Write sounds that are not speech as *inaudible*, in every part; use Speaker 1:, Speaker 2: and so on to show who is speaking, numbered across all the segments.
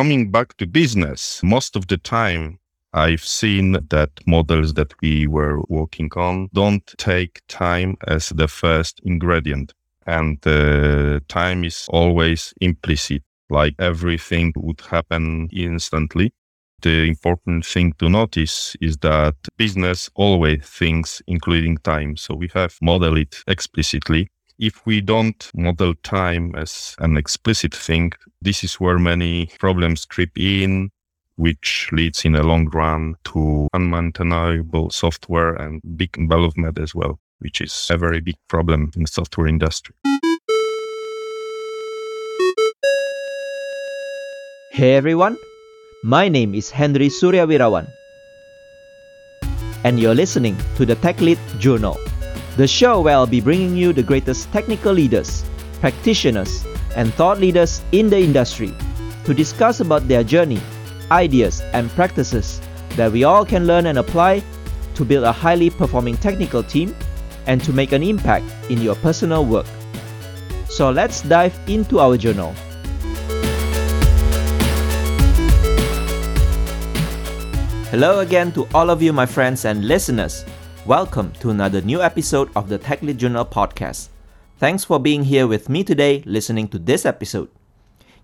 Speaker 1: coming back to business, most of the time I've seen that models that we were working on don't take time as the first ingredient. And uh, time is always implicit, like everything would happen instantly. The important thing to notice is that business always thinks including time. So we have modeled it explicitly if we don't model time as an explicit thing, this is where many problems creep in, which leads in a long run to unmaintainable software and big development as well, which is a very big problem in the software industry.
Speaker 2: Hey everyone, my name is Henry Suryawirawan, and you're listening to the Tech Lead Journal the show where I'll be bringing you the greatest technical leaders, practitioners, and thought leaders in the industry to discuss about their journey, ideas, and practices that we all can learn and apply to build a highly performing technical team and to make an impact in your personal work. So let's dive into our journal. Hello again to all of you, my friends and listeners. Welcome to another new episode of the Tech Lead Journal podcast. Thanks for being here with me today listening to this episode.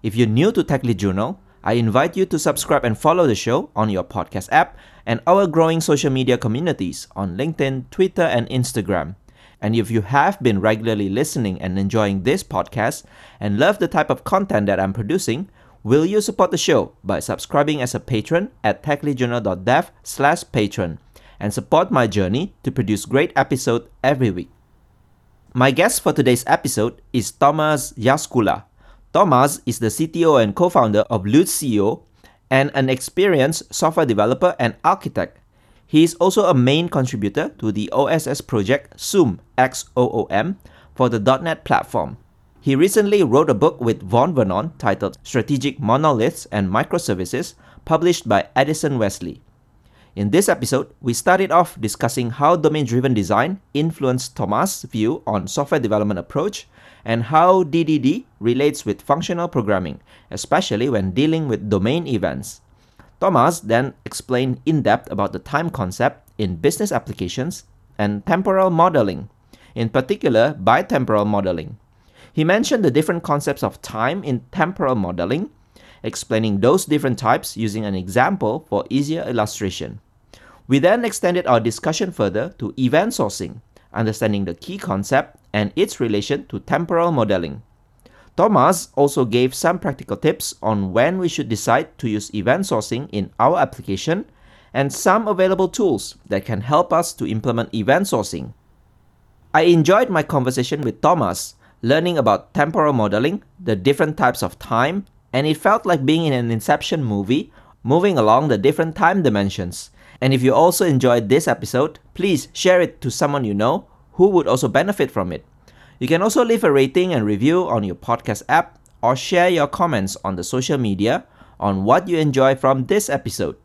Speaker 2: If you're new to Tech Lead Journal, I invite you to subscribe and follow the show on your podcast app and our growing social media communities on LinkedIn, Twitter, and Instagram. And if you have been regularly listening and enjoying this podcast and love the type of content that I'm producing, will you support the show by subscribing as a patron at techleadjournal.dev slash patron and support my journey to produce great episodes every week. My guest for today's episode is Thomas Jaskula. Thomas is the CTO and co-founder of Luteceo and an experienced software developer and architect. He is also a main contributor to the OSS project Xoom XOOM for the .NET platform. He recently wrote a book with Vaughn Vernon titled Strategic Monoliths and Microservices, published by Addison Wesley. In this episode, we started off discussing how domain-driven design influenced Thomas' view on software development approach and how DDD relates with functional programming, especially when dealing with domain events. Thomas then explained in depth about the time concept in business applications and temporal modeling, in particular bitemporal modeling. He mentioned the different concepts of time in temporal modeling, explaining those different types using an example for easier illustration. We then extended our discussion further to event sourcing, understanding the key concept and its relation to temporal modeling. Thomas also gave some practical tips on when we should decide to use event sourcing in our application and some available tools that can help us to implement event sourcing. I enjoyed my conversation with Thomas, learning about temporal modeling, the different types of time, and it felt like being in an Inception movie, moving along the different time dimensions and if you also enjoyed this episode, please share it to someone you know who would also benefit from it. You can also leave a rating and review on your podcast app or share your comments on the social media on what you enjoy from this episode.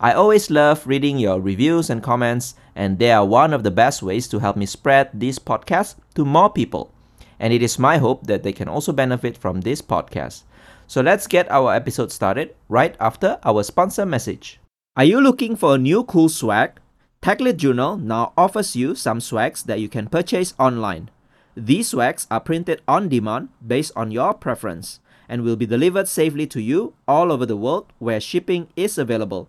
Speaker 2: I always love reading your reviews and comments, and they are one of the best ways to help me spread this podcast to more people. And it is my hope that they can also benefit from this podcast. So let's get our episode started right after our sponsor message. Are you looking for a new cool swag? Tech Lead Journal now offers you some swags that you can purchase online. These swags are printed on demand based on your preference and will be delivered safely to you all over the world where shipping is available.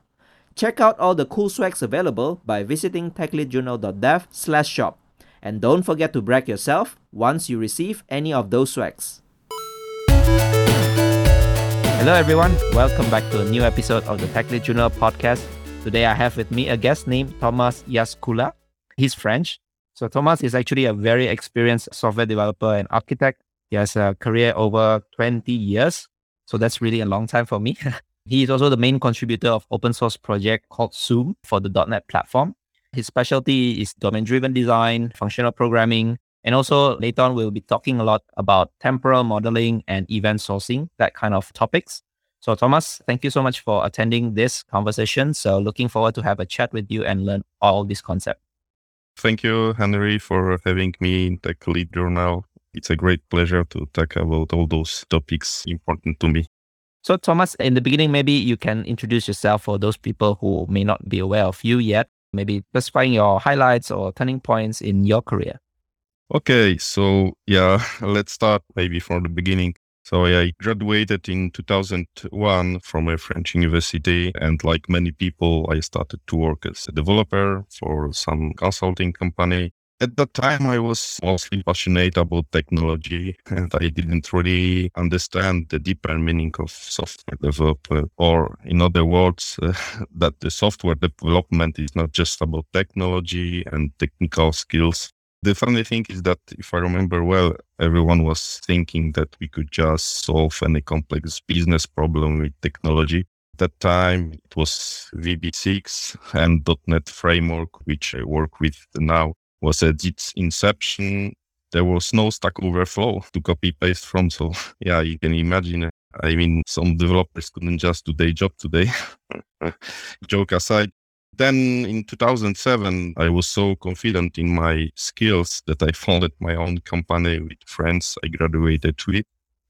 Speaker 2: Check out all the cool swags available by visiting techleadjournal.dev slash shop. And don't forget to brag yourself once you receive any of those swags. Hello, everyone. Welcome back to a new episode of the Tech Lead Journal podcast. Today, I have with me a guest named Thomas Jaskula. He's French. So, Thomas is actually a very experienced software developer and architect. He has a career over 20 years. So, that's really a long time for me. *laughs* he is also the main contributor of open source project called Xoom for the .NET platform. His specialty is domain-driven design, functional programming, and also later on, we'll be talking a lot about temporal modeling and event sourcing, that kind of topics. So Thomas, thank you so much for attending this conversation. So looking forward to have a chat with you and learn all this concept.
Speaker 1: Thank you, Henry, for having me in Tech Lead Journal. It's a great pleasure to talk about all those topics important to me.
Speaker 2: So, Thomas, in the beginning, maybe you can introduce yourself for those people who may not be aware of you yet, maybe specifying your highlights or turning points in your career.
Speaker 1: Okay, so yeah, *laughs* let's start maybe from the beginning. So I graduated in 2001 from a French university, and like many people, I started to work as a developer for some consulting company. At that time, I was mostly passionate about technology, *laughs* and I didn't really understand the deeper meaning of software development, or in other words, uh, *laughs* that the software development is not just about technology and technical skills, the funny thing is that if I remember well, everyone was thinking that we could just solve any complex business problem with technology. At that time, it was VB6 and .NET framework, which I work with now, was at its inception. There was no Stack Overflow to copy paste from. So *laughs* yeah, you can imagine. I mean, some developers couldn't just do their job today. *laughs* Joke aside, then in 2007, I was so confident in my skills that I founded my own company with friends I graduated with.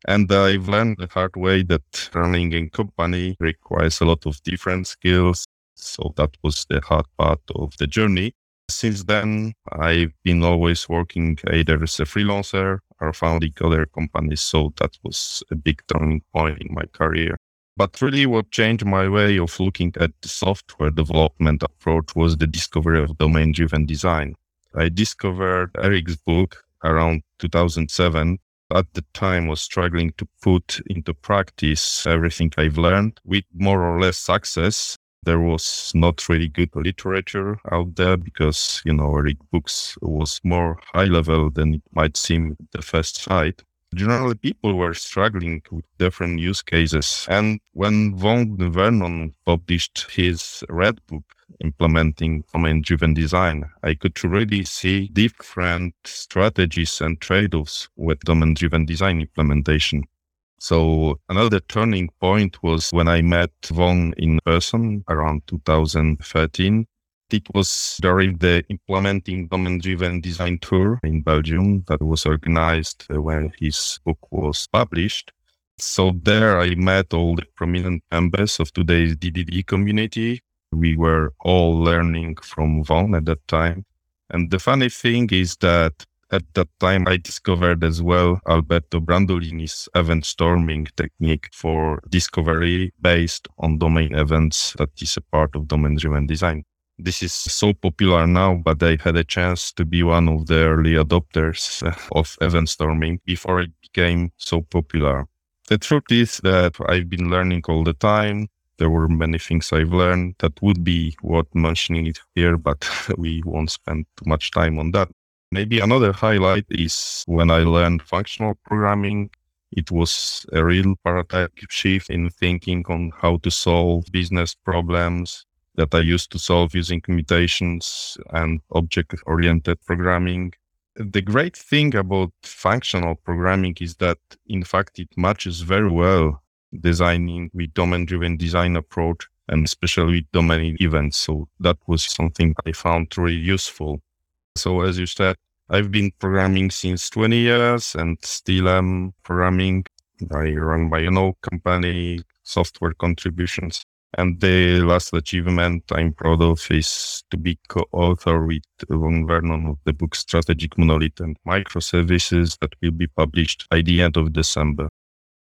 Speaker 1: And I've learned the hard way that running a company requires a lot of different skills. So that was the hard part of the journey. Since then, I've been always working either as a freelancer or founding other companies. So that was a big turning point in my career. But really, what changed my way of looking at the software development approach was the discovery of domain driven design. I discovered Eric's book around 2007. At the time, was struggling to put into practice everything I've learned with more or less success. There was not really good literature out there because, you know, Eric books was more high level than it might seem at the first sight. Generally, people were struggling with different use cases. And when Vaughn Vernon published his Red Book implementing domain driven design, I could really see different strategies and trade offs with domain driven design implementation. So another turning point was when I met Vaughn in person around 2013 it was during the implementing domain driven design tour in Belgium that was organized uh, when his book was published. So there I met all the prominent members of today's DDD community. We were all learning from Vaughn at that time. And the funny thing is that at that time, I discovered as well Alberto Brandolini's event storming technique for discovery based on domain events that is a part of domain driven design this is so popular now, but I had a chance to be one of the early adopters uh, of event storming before it became so popular. The truth is that I've been learning all the time. There were many things I've learned that would be worth mentioning it here, but *laughs* we won't spend too much time on that. Maybe another highlight is when I learned functional programming. It was a real paradigm shift in thinking on how to solve business problems, that I used to solve using mutations and object oriented programming. The great thing about functional programming is that, in fact, it matches very well designing with domain driven design approach and especially with domain events. So that was something I found really useful. So as you said, I've been programming since 20 years and still am programming. I run my own company, software contributions. And the last achievement I'm proud of is to be co-author with Vaughn Vernon of the book Strategic Monolith and Microservices that will be published by the end of December.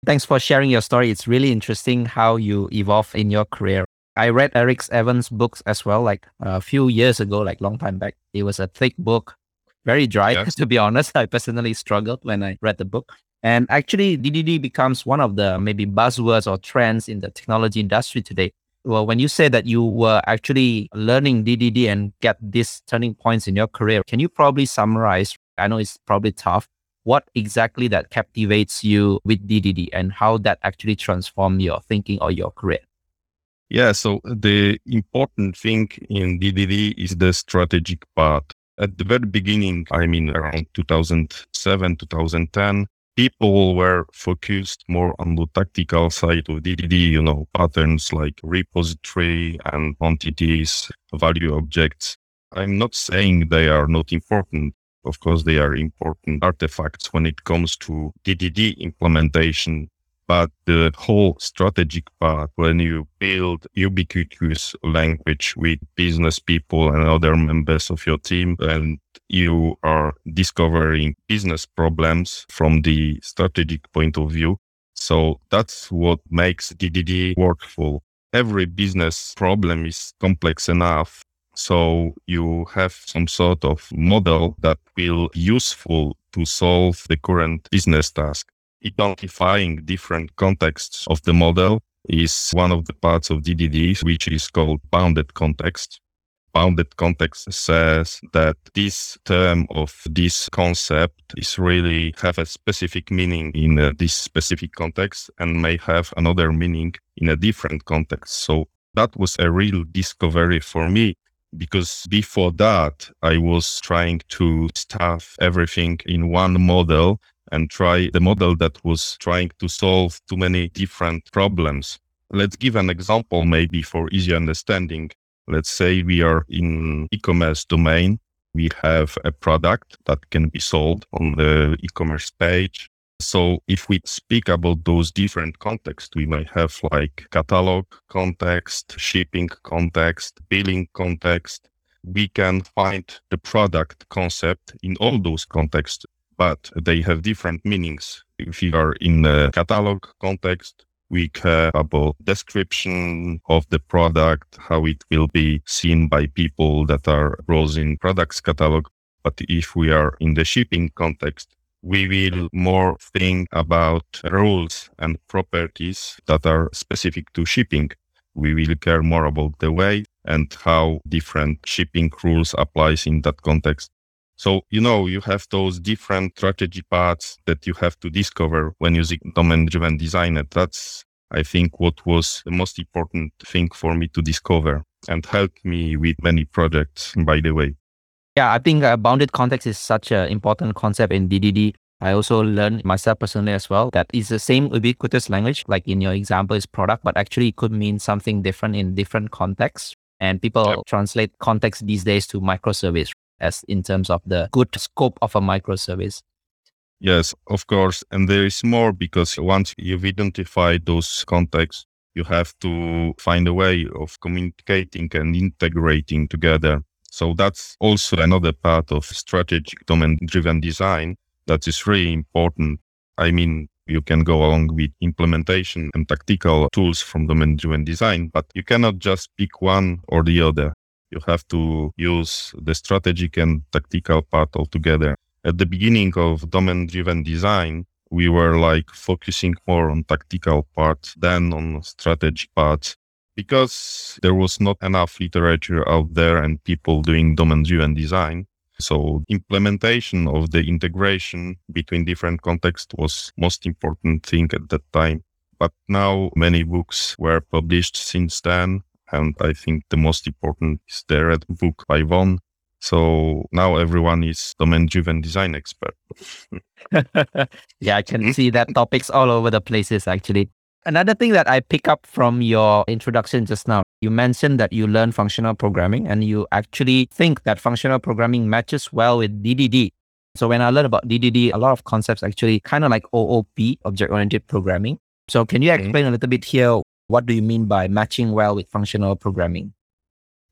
Speaker 2: Thanks for sharing your story. It's really interesting how you evolve in your career. I read Eric Evans' books as well, like a few years ago, like long time back. It was a thick book, very dry, yes. *laughs* to be honest. I personally struggled when I read the book. And actually, DDD becomes one of the maybe buzzwords or trends in the technology industry today. Well, when you say that you were actually learning DDD and get these turning points in your career, can you probably summarize? I know it's probably tough. What exactly that captivates you with DDD and how that actually transformed your thinking or your career?
Speaker 1: Yeah, so the important thing in DDD is the strategic part. At the very beginning, I mean around 2007, 2010, people were focused more on the tactical side of DDD, you know, patterns like repository and entities, value objects. I'm not saying they are not important. Of course, they are important artifacts when it comes to DDD implementation. But the whole strategic part, when you build ubiquitous language with business people and other members of your team, and you are discovering business problems from the strategic point of view. So that's what makes DDD workful. Every business problem is complex enough. So you have some sort of model that will useful to solve the current business task identifying different contexts of the model is one of the parts of DDD, which is called bounded context. Bounded context says that this term of this concept is really have a specific meaning in uh, this specific context and may have another meaning in a different context. So that was a real discovery for me because before that I was trying to stuff everything in one model and try the model that was trying to solve too many different problems. Let's give an example maybe for easy understanding. Let's say we are in e-commerce domain. We have a product that can be sold on the e-commerce page. So if we speak about those different contexts, we might have like catalog context, shipping context, billing context. We can find the product concept in all those contexts but they have different meanings. If you are in the catalog context, we care about description of the product, how it will be seen by people that are browsing products catalog. But if we are in the shipping context, we will more think about rules and properties that are specific to shipping. We will care more about the way and how different shipping rules applies in that context. So, you know, you have those different strategy paths that you have to discover when using domain driven design. And that's, I think, what was the most important thing for me to discover and helped me with many projects, by the way.
Speaker 3: Yeah, I think uh, bounded context is such an important concept in DDD. I also learned myself personally as well that it's the same ubiquitous language, like in your example is product, but actually it could mean something different in different contexts. And people yep. translate context these days to microservice as in terms of the good scope of a microservice.
Speaker 1: Yes, of course. And there is more because once you've identified those contexts, you have to find a way of communicating and integrating together. So that's also another part of strategic domain driven design that is really important. I mean, you can go along with implementation and tactical tools from domain driven design, but you cannot just pick one or the other. You have to use the strategic and tactical part altogether. At the beginning of domain driven design, we were like focusing more on tactical parts than on strategic parts because there was not enough literature out there and people doing domain driven design. So implementation of the integration between different contexts was most important thing at that time. But now many books were published since then and I think the most important is the red book by Vaughn. So now everyone is domain driven design expert. *laughs*
Speaker 3: yeah, I can see that topics all over the places actually. Another thing that I pick up from your introduction just now, you mentioned that you learn functional programming and you actually think that functional programming matches well with DDD. So when I learned about DDD, a lot of concepts actually kind of like OOP, object oriented programming. So can you explain mm-hmm. a little bit here what do you mean by matching well with functional programming?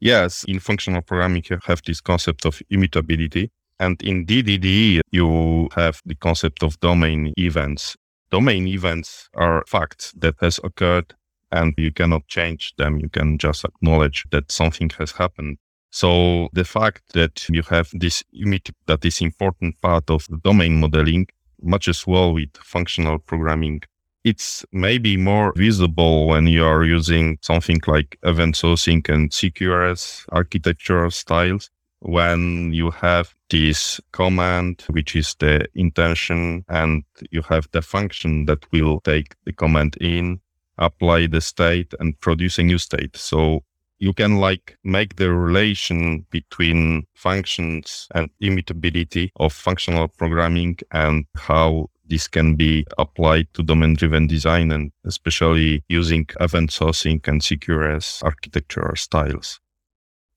Speaker 1: Yes, in functional programming, you have this concept of immutability. And in DDD, you have the concept of domain events. Domain events are facts that has occurred and you cannot change them. You can just acknowledge that something has happened. So the fact that you have this immutability that is important part of the domain modeling matches well with functional programming it's maybe more visible when you are using something like event sourcing and CQRS architecture styles. When you have this command, which is the intention, and you have the function that will take the command in, apply the state and produce a new state. So you can like make the relation between functions and immutability of functional programming and how this can be applied to domain driven design and especially using event sourcing and CQRS architecture styles.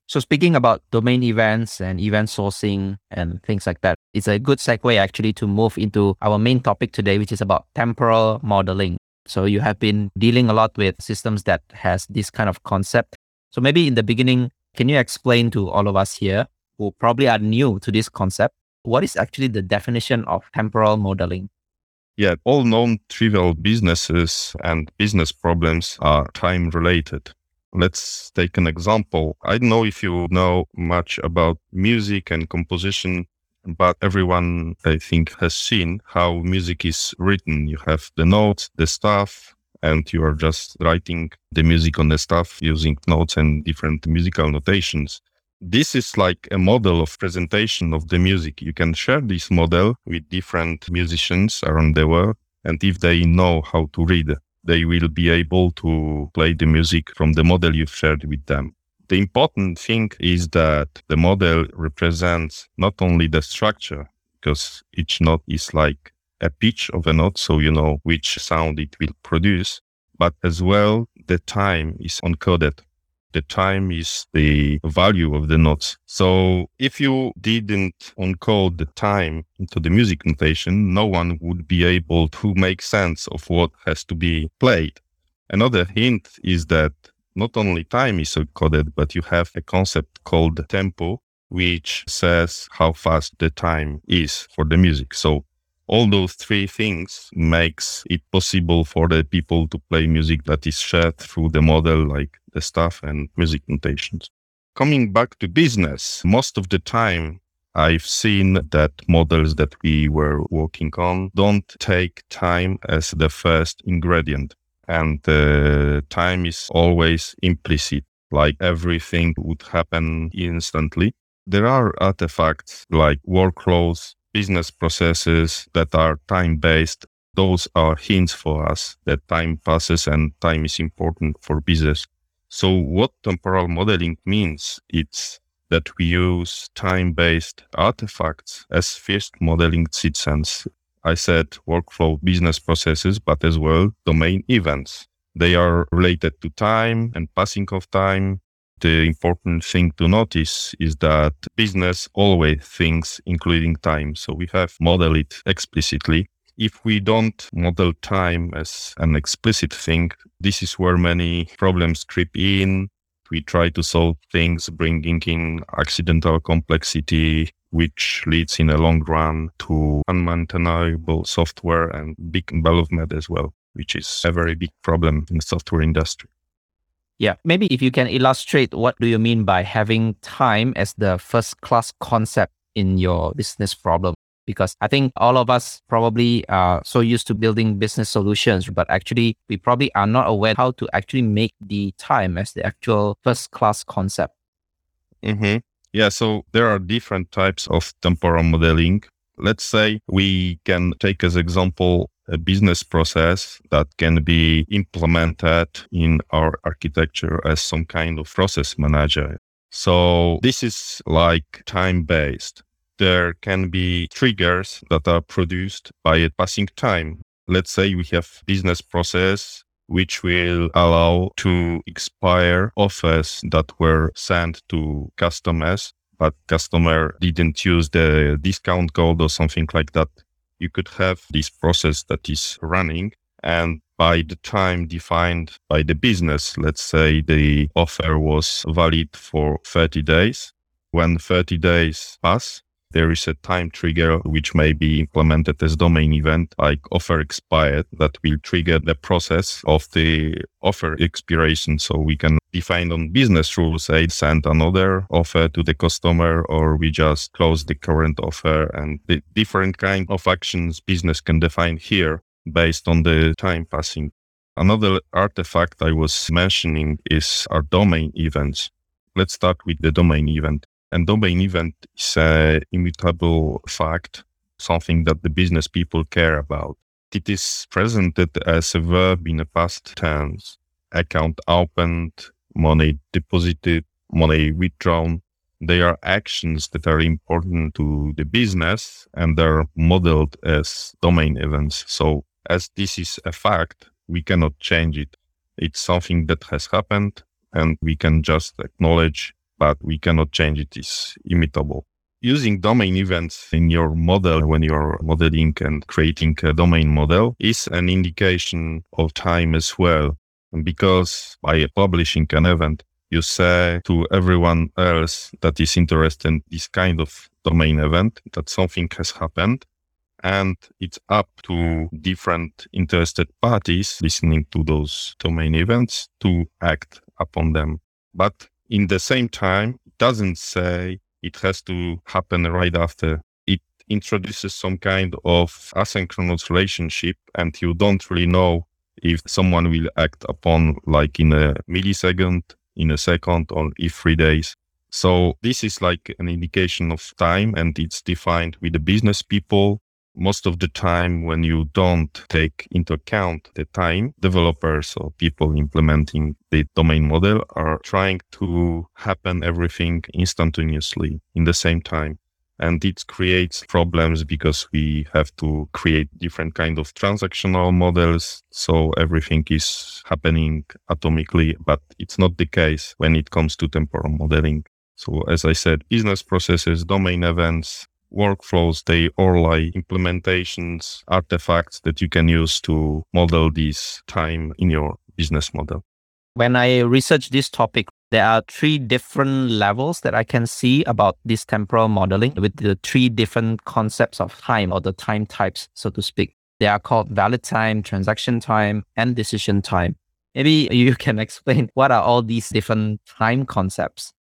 Speaker 3: So speaking about domain events and event sourcing and things like that, it's a good segue actually to move into our main topic today, which is about temporal modeling. So you have been dealing a lot with systems that has this kind of concept. So maybe in the beginning, can you explain to all of us here who probably are new to this concept, what is actually the definition of temporal modeling?
Speaker 1: Yeah, all known trivial businesses and business problems are time related. Let's take an example. I don't know if you know much about music and composition, but everyone, I think, has seen how music is written. You have the notes, the staff, and you are just writing the music on the staff using notes and different musical notations. This is like a model of presentation of the music. You can share this model with different musicians around the world. And if they know how to read, they will be able to play the music from the model you've shared with them. The important thing is that the model represents not only the structure, because each note is like a pitch of a note, so you know which sound it will produce, but as well the time is encoded. The time is the value of the notes. So if you didn't encode the time into the music notation, no one would be able to make sense of what has to be played. Another hint is that not only time is encoded, but you have a concept called tempo, which says how fast the time is for the music. So all those three things makes it possible for the people to play music that is shared through the model like the staff and music notations. Coming back to business most of the time i've seen that models that we were working on don't take time as the first ingredient and the time is always implicit like everything would happen instantly. There are artifacts like workflows business processes that are time based, those are hints for us that time passes and time is important for business. So what temporal modeling means, it's that we use time based artifacts as first modeling citizens. I said workflow business processes, but as well domain events. They are related to time and passing of time, the important thing to notice is that business always thinks including time. So we have modeled it explicitly. If we don't model time as an explicit thing, this is where many problems creep in. We try to solve things, bringing in accidental complexity, which leads in a long run to unmaintainable software and big development as well, which is a very big problem in the software industry.
Speaker 3: Yeah, maybe if you can illustrate what do you mean by having time as the first class concept in your business problem? Because I think all of us probably are so used to building business solutions, but actually we probably are not aware how to actually make the time as the actual first class concept.
Speaker 1: Mm-hmm. Yeah, so there are different types of temporal modeling. Let's say we can take as example a business process that can be implemented in our architecture as some kind of process manager. So this is like time based. There can be triggers that are produced by a passing time. Let's say we have business process which will allow to expire offers that were sent to customers, but customer didn't use the discount code or something like that you could have this process that is running and by the time defined by the business, let's say the offer was valid for 30 days. When 30 days pass, there is a time trigger which may be implemented as domain event like offer expired that will trigger the process of the offer expiration. So we can define on business rules, say send another offer to the customer or we just close the current offer and the different kind of actions business can define here based on the time passing. Another artifact I was mentioning is our domain events. Let's start with the domain event. And domain event is an immutable fact, something that the business people care about. It is presented as a verb in the past tense. Account opened, money deposited, money withdrawn. They are actions that are important to the business and they're modeled as domain events. So as this is a fact, we cannot change it. It's something that has happened and we can just acknowledge but we cannot change it. It's immutable. using domain events in your model when you're modeling and creating a domain model is an indication of time as well. Because by publishing an event, you say to everyone else that is interested in this kind of domain event that something has happened. And it's up to different interested parties listening to those domain events to act upon them. But in the same time, doesn't say it has to happen right after. It introduces some kind of asynchronous relationship and you don't really know if someone will act upon like in a millisecond, in a second, or if three days. So this is like an indication of time and it's defined with the business people. Most of the time when you don't take into account the time, developers or people implementing the domain model are trying to happen everything instantaneously in the same time. And it creates problems because we have to create different kind of transactional models. So everything is happening atomically but it's not the case when it comes to temporal modeling. So as i said business processes domain events workflows they like implementations artifacts that you can use to model this time in your business model
Speaker 3: when i research this topic there are three different levels that I can see about this temporal modeling with the three different concepts of time or the time types, so to speak. They are called valid time, transaction time, and decision time. Maybe you can *laughs* explain what are all these different time concepts?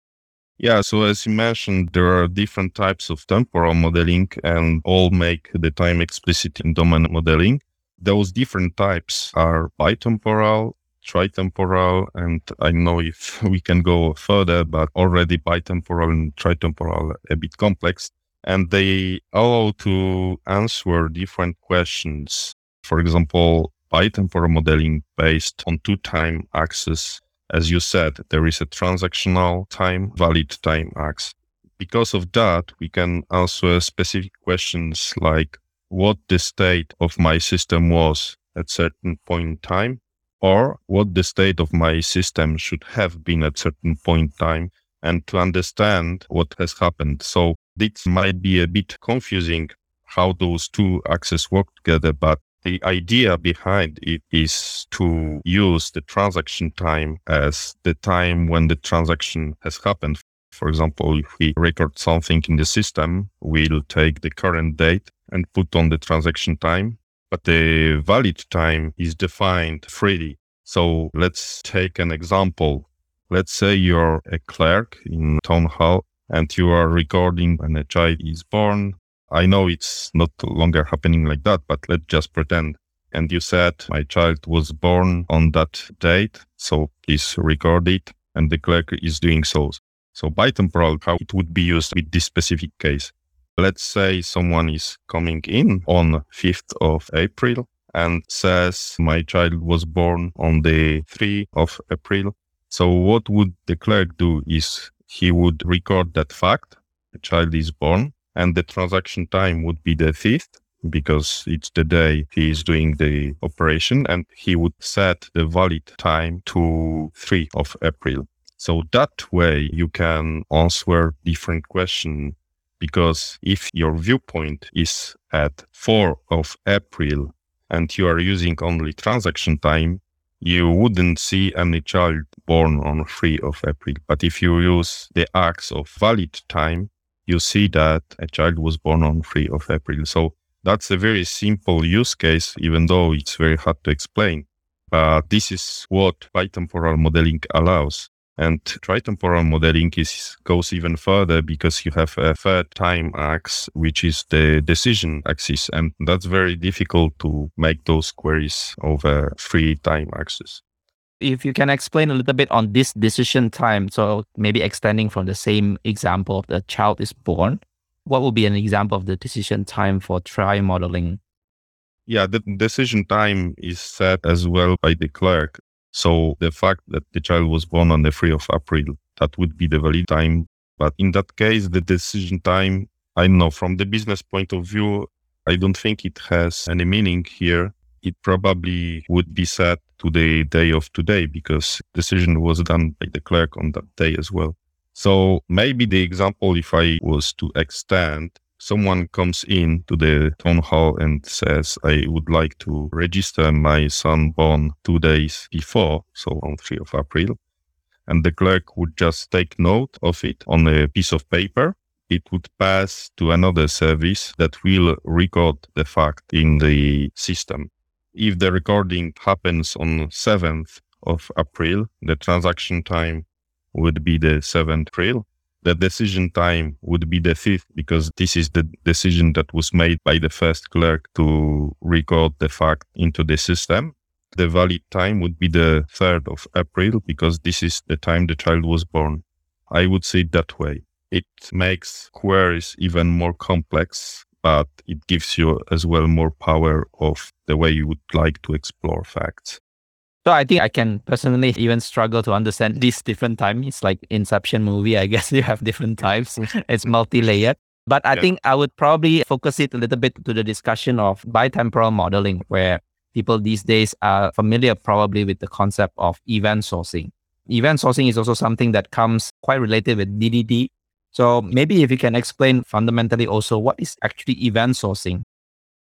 Speaker 1: Yeah, so as you mentioned, there are different types of temporal modeling and all make the time explicit in domain modeling. Those different types are bitemporal, tritemporal, and I know if *laughs* we can go further, but already bitemporal and tritemporal a bit complex. And they allow to answer different questions. For example, bitemporal modeling based on two time axes. As you said, there is a transactional time, valid time axis. Because of that, we can answer specific questions like what the state of my system was at certain point in time or what the state of my system should have been at certain point in time and to understand what has happened. So this might be a bit confusing how those two axes work together, but the idea behind it is to use the transaction time as the time when the transaction has happened. For example, if we record something in the system, we'll take the current date and put on the transaction time but the valid time is defined freely. So let's take an example. Let's say you're a clerk in town hall and you are recording when a child is born. I know it's not longer happening like that, but let's just pretend. And you said my child was born on that date. So please record it. And the clerk is doing so. So bitemporal, how it would be used with this specific case. Let's say someone is coming in on 5th of April and says my child was born on the 3 of April. So what would the clerk do is he would record that fact. The child is born and the transaction time would be the 5th because it's the day he is doing the operation and he would set the valid time to 3 of April. So that way you can answer different questions because if your viewpoint is at 4 of April and you are using only transaction time, you wouldn't see any child born on 3 of April. But if you use the axe of valid time, you see that a child was born on 3 of April. So that's a very simple use case, even though it's very hard to explain. But this is what bitemporal modeling allows. And tritemporal modeling is, goes even further because you have a third time axis, which is the decision axis. And that's very difficult to make those queries over three time axes.
Speaker 3: If you can explain a little bit on this decision time, so maybe extending from the same example of the child is born, what would be an example of the decision time for tri modeling?
Speaker 1: Yeah, the decision time is set as well by the clerk. So the fact that the child was born on the 3 of April, that would be the valid time. But in that case, the decision time, I know, from the business point of view, I don't think it has any meaning here. It probably would be set to the day of today because decision was done by the clerk on that day as well. So maybe the example, if I was to extend, someone comes in to the town hall and says, I would like to register my son born two days before, so on 3 of April. And the clerk would just take note of it on a piece of paper. It would pass to another service that will record the fact in the system. If the recording happens on 7th of April, the transaction time would be the 7th April. The decision time would be the 5th because this is the decision that was made by the first clerk to record the fact into the system. The valid time would be the 3rd of April because this is the time the child was born. I would say it that way. It makes queries even more complex, but it gives you as well more power of the way you would like to explore facts.
Speaker 3: So I think I can personally even struggle to understand these different times. It's like Inception movie. I *laughs* guess you have different types. it's *laughs* multi-layered. But I
Speaker 1: Yeah.
Speaker 3: think I would probably focus it a little bit to the discussion of bitemporal modeling, where people these days are familiar probably with the concept of event sourcing. Event sourcing is also something that comes quite related with DDD. So maybe if you can explain fundamentally also what is actually event sourcing.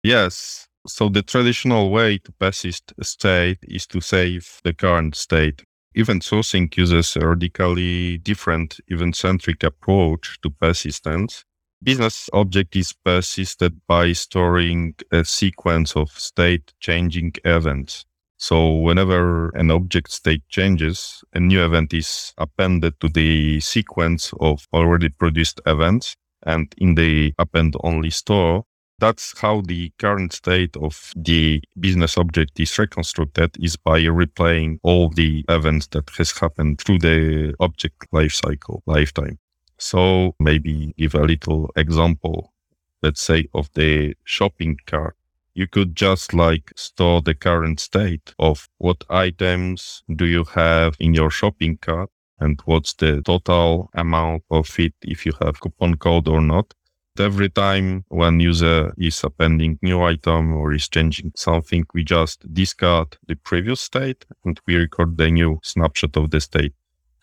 Speaker 1: Yes. So the traditional way to persist state is to save the current state. Event sourcing uses a radically different event-centric approach to persistence. Business object is persisted by storing a sequence of state changing events. So whenever an object state changes, a new event is appended to the sequence of already produced events. And in the append only store, that's how the current state of the business object is reconstructed is by replaying all the events that has happened through the object lifecycle lifetime. So maybe give a little example, let's say of the shopping cart. You could just like store the current state of what items do you have in your shopping cart and what's the total amount of it if you have coupon code or not every time one user is appending new item or is changing something, we just discard the previous state and we record the new snapshot of the state.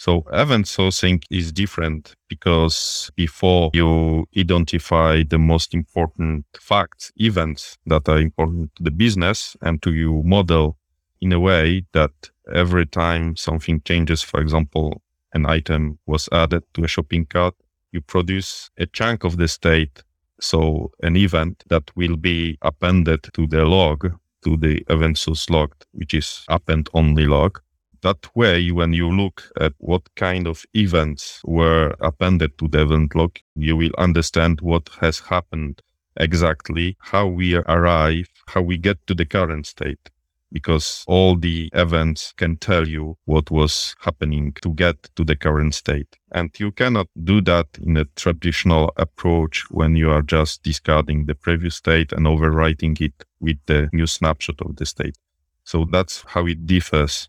Speaker 1: So event sourcing is different because before you identify the most important facts, events that are important to the business and to your model in a way that every time something changes, for example, an item was added to a shopping cart, you produce a chunk of the state. So an event that will be appended to the log, to the event source log, which is append only log. That way, when you look at what kind of events were appended to the event log, you will understand what has happened exactly, how we arrive, how we get to the current state because all the events can tell you what was happening to get to the current state. And you cannot do that in a traditional approach when you are just discarding the previous state and overwriting it with the new snapshot of the state. So that's how it differs.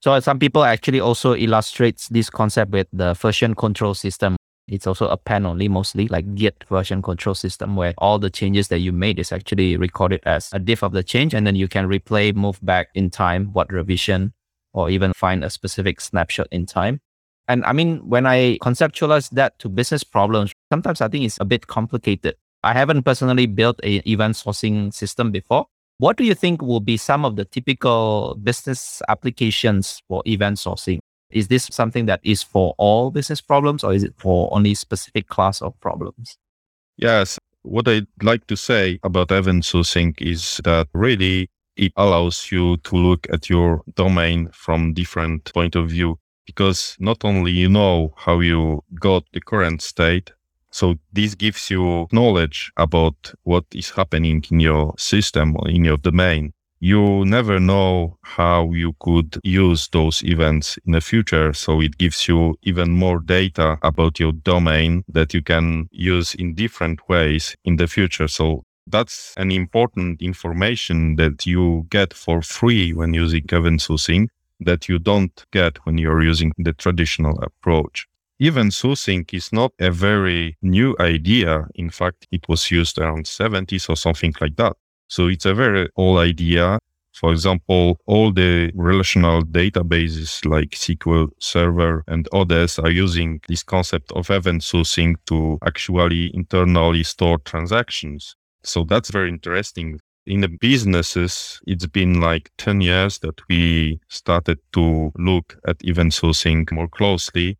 Speaker 3: So uh, some people actually also illustrates this concept with the version control system. It's also append only, mostly like Git version control system, where all the changes that you made is actually recorded as a diff of the change, and then you can replay, move back in time, what revision, or even find a specific snapshot in time. And I mean, when I conceptualize that to business problems, sometimes I think it's a bit complicated. I haven't personally built a event sourcing system before. What do you think will be some of the typical business applications for event sourcing? Is this something that is for all business problems or is it for only specific class of problems?
Speaker 1: Yes. What I'd like to say about event sourcing is that really it allows you to look at your domain from different point of view because not only you know how you got the current state, so this gives you knowledge about what is happening in your system or in your domain. You never know how you could use those events in the future. So it gives you even more data about your domain that you can use in different ways in the future. So that's an important information that you get for free when using event sourcing that you don't get when you're using the traditional approach. Event sourcing is not a very new idea. In fact, it was used around 70s or something like that. So it's a very old idea. For example, all the relational databases like SQL Server and others are using this concept of event sourcing to actually internally store transactions. So that's very interesting. In the businesses, it's been like 10 years that we started to look at event sourcing more closely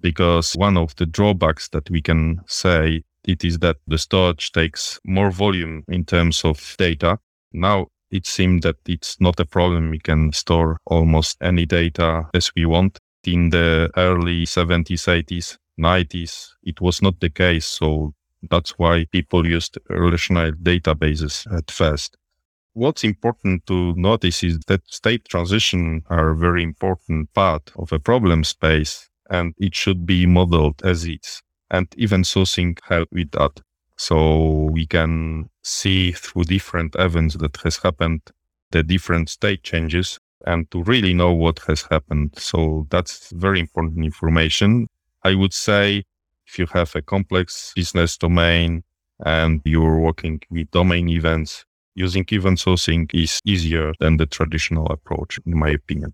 Speaker 1: because one of the drawbacks that we can say it is that the storage takes more volume in terms of data. Now it seems that it's not a problem. We can store almost any data as we want. In the early 70s, 80s, 90s, it was not the case. So that's why people used relational databases at first. What's important to notice is that state transition are a very important part of a problem space and it should be modeled as is. And event sourcing help with that. So we can see through different events that has happened, the different state changes and to really know what has happened. So that's very important information. I would say if you have a complex business domain and you're working with domain events, using event sourcing is easier than the traditional approach, in my opinion.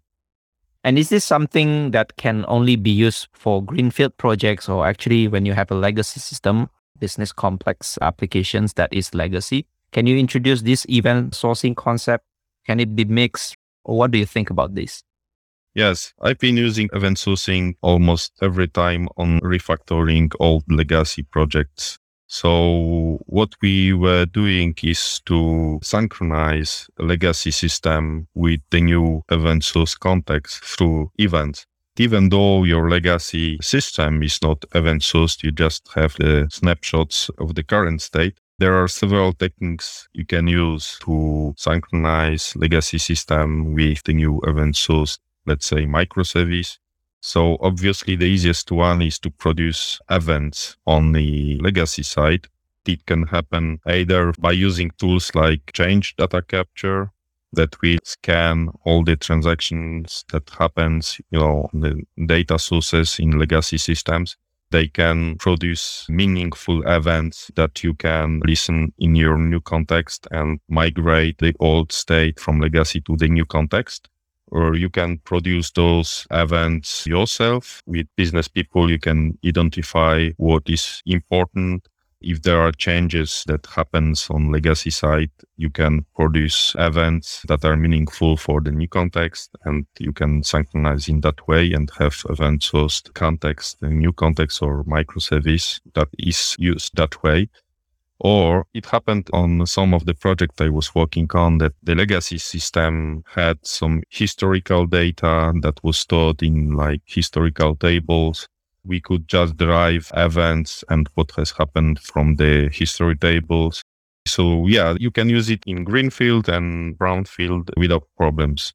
Speaker 3: And is this something that can only be used for greenfield projects or actually when you have a legacy system, business complex applications that is legacy? Can you introduce this event sourcing concept? Can it be mixed? Or what do you think about this?
Speaker 1: Yes, I've been using event sourcing almost every time on refactoring old legacy projects. So what we were doing is to synchronize legacy system with the new event source context through events. Even though your legacy system is not event sourced, you just have the snapshots of the current state. There are several techniques you can use to synchronize legacy system with the new event source, let's say microservice so obviously the easiest one is to produce events on the legacy side. It can happen either by using tools like change data capture that will scan all the transactions that happens, you know, the data sources in legacy systems. They can produce meaningful events that you can listen in your new context and migrate the old state from legacy to the new context or you can produce those events yourself with business people. You can identify what is important. If there are changes that happens on legacy side, you can produce events that are meaningful for the new context and you can synchronize in that way and have event sourced context, a new context or microservice that is used that way. Or it happened on some of the project I was working on that the legacy system had some historical data that was stored in like historical tables. We could just derive events and what has happened from the history tables. So yeah, you can use it in greenfield and brownfield without problems.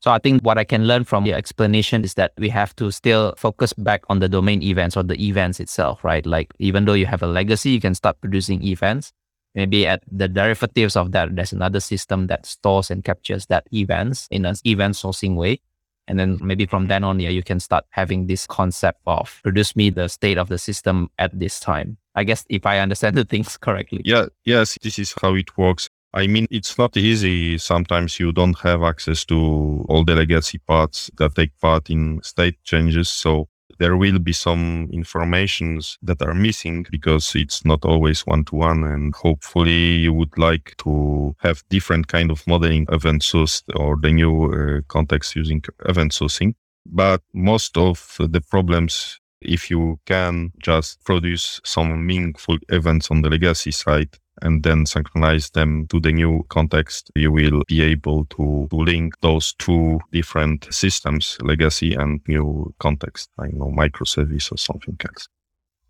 Speaker 3: So I think what I can learn from your explanation is that we have to still focus back on the domain events or the events itself, right? Like even though you have a legacy, you can start producing events. Maybe at the derivatives of that, there's another system that stores and captures that events in an event sourcing way. And then maybe from then on, yeah, you can start having this concept of produce me the state of the system at this time. I guess if I understand the things *laughs* correctly.
Speaker 1: Yeah, yes, this is how it works. I mean, it's not easy. Sometimes you don't have access to all the legacy parts that take part in state changes. So there will be some informations that are missing because it's not always one to one. And hopefully you would like to have different kind of modeling event source or the new uh, context using event sourcing. But most of the problems if you can just produce some meaningful events on the legacy side and then synchronize them to the new context, you will be able to, to link those two different systems, legacy and new context, I know microservice or something else.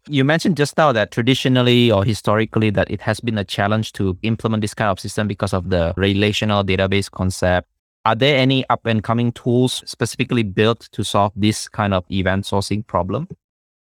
Speaker 3: You mentioned just now that traditionally or historically that it has been a challenge to implement this kind of system because of the relational database concept. Are there any up and coming tools specifically built to solve this kind of event sourcing problem?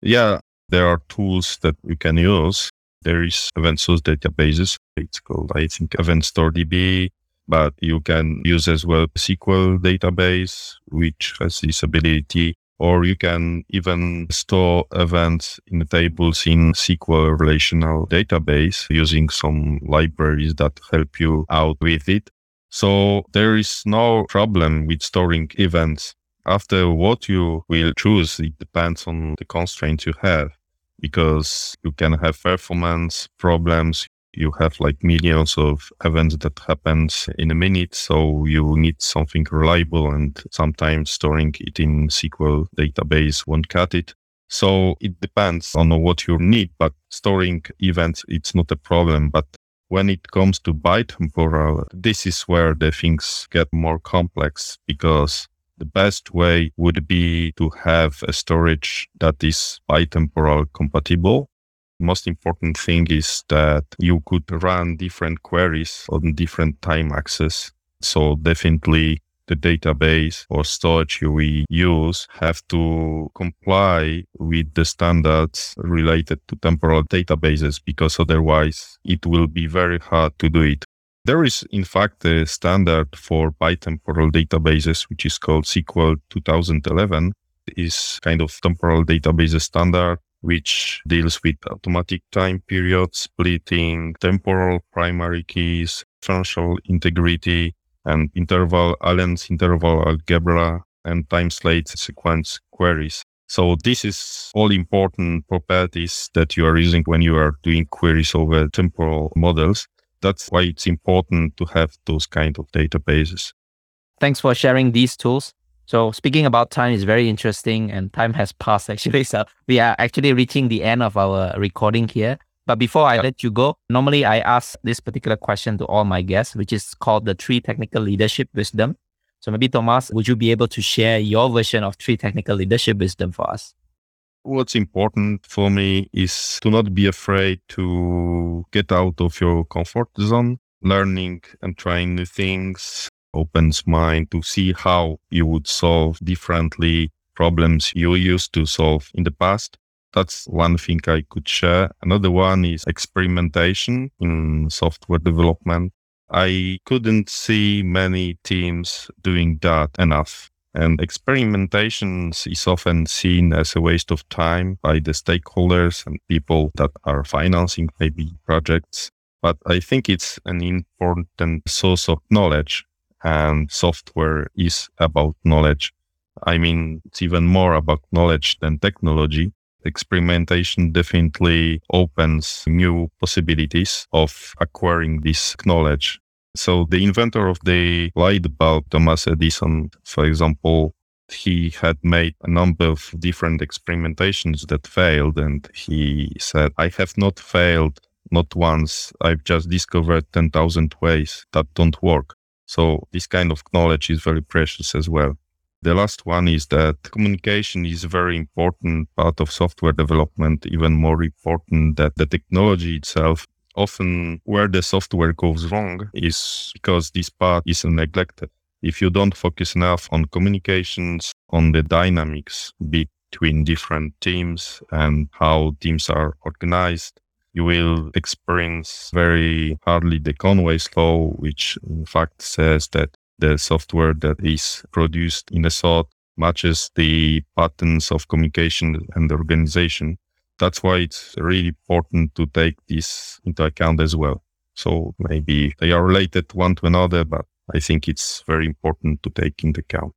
Speaker 1: Yeah, there are tools that you can use there is event source databases. It's called, I think, Event Store DB, but you can use as well SQL database, which has this ability, or you can even store events in tables in SQL relational database using some libraries that help you out with it. So there is no problem with storing events. After what you will choose, it depends on the constraints you have because you can have performance problems. You have like millions of events that happens in a minute. So you need something reliable and sometimes storing it in SQL database won't cut it. So it depends on what you need, but storing events, it's not a problem. But when it comes to bitemporal, this is where the things get more complex because the best way would be to have a storage that is bitemporal compatible. Most important thing is that you could run different queries on different time axes. So definitely the database or storage we use have to comply with the standards related to temporal databases because otherwise it will be very hard to do it. There is, in fact, a standard for bitemporal databases, which is called SQL 2011. is kind of temporal database standard, which deals with automatic time period splitting, temporal primary keys, functional integrity, and interval Allen's interval algebra and time slate sequence queries. So this is all important properties that you are using when you are doing queries over temporal models. That's why it's important to have those kind of databases.
Speaker 3: Thanks for sharing these tools. So speaking about time is very interesting and time has passed *laughs* actually. So we are actually reaching the end of our recording here. But before I let you go, normally I ask this particular question to all my guests, which is called the three technical leadership wisdom. So maybe Thomas, would you be able to share your version of three technical leadership wisdom for us?
Speaker 1: What's important for me is to not be afraid to get out of your comfort zone. Learning and trying new things opens mind to see how you would solve differently problems you used to solve in the past. That's one thing I could share. Another one is experimentation in software development. I couldn't see many teams doing that enough. And experimentation is often seen as a waste of time by the stakeholders and people that are financing maybe projects. But I think it's an important source of knowledge and software is about knowledge. I mean, it's even more about knowledge than technology experimentation definitely opens new possibilities of acquiring this knowledge. So the inventor of the light bulb, Thomas Edison, for example, he had made a number of different experimentations that failed. And he said, I have not failed, not once. I've just discovered 10,000 ways that don't work. So this kind of knowledge is very precious as well. The last one is that communication is a very important part of software development, even more important that the technology itself. Often where the software goes wrong is because this part is neglected. If you don't focus enough on communications, on the dynamics between different teams and how teams are organized, you will experience very hardly the Conway's law, which in fact says that the software that is produced in a sort matches the patterns of communication and organization. That's why it's really important to take this into account as well. So maybe they are related one to another, but I think it's very important to take into account.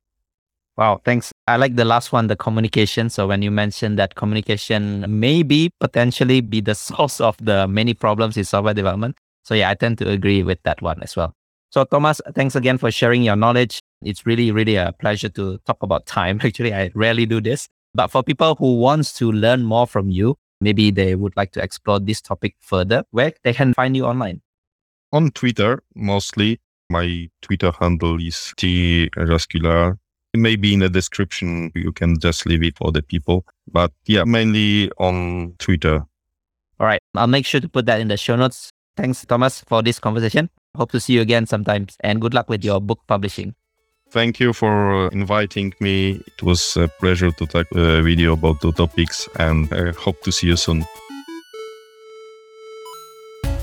Speaker 3: Wow, thanks. I like the last one, the communication. So when you mentioned that communication may be potentially be the *laughs* source of the many problems in software development. So yeah, I tend to agree with that one as well. So, Thomas, thanks again for sharing your knowledge. It's really, really a pleasure to talk about time. *laughs* Actually, I rarely do this. But for people who wants to learn more from you, maybe they would like to explore this topic further, where they can find you online?
Speaker 1: On Twitter, mostly. My Twitter handle is T Rascular. Maybe in the description, you can just leave it for the people. But yeah, mainly on Twitter.
Speaker 3: All right. I'll make sure to put that in the show notes. Thanks, Thomas, for this conversation. Hope to see you again sometimes and good luck with your book publishing.
Speaker 1: Thank you for uh, inviting me. It was a pleasure to talk uh, a video about the topics and I hope to see you soon.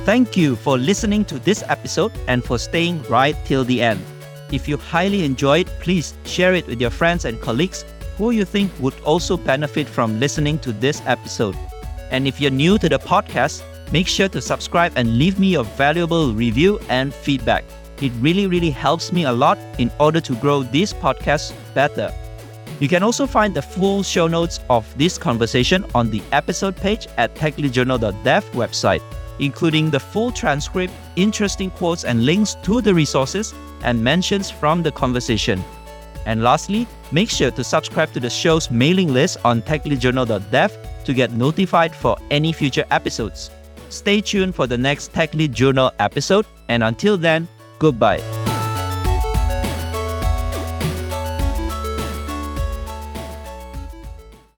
Speaker 2: Thank you for listening to this episode and for staying right till the end. If you highly enjoyed, please share it with your friends and colleagues who you think would also benefit from listening to this episode. And if you're new to the podcast, Make sure to subscribe and leave me your valuable review and feedback. It really, really helps me a lot in order to grow this podcast better. You can also find the full show notes of this conversation on the episode page at techleadjournal.dev website, including the full transcript, interesting quotes and links to the resources and mentions from the conversation. And lastly, make sure to subscribe to the show's mailing list on techleadjournal.dev to get notified for any future episodes. Stay tuned for the next Tech Lead Journal episode, and until then, Goodbye.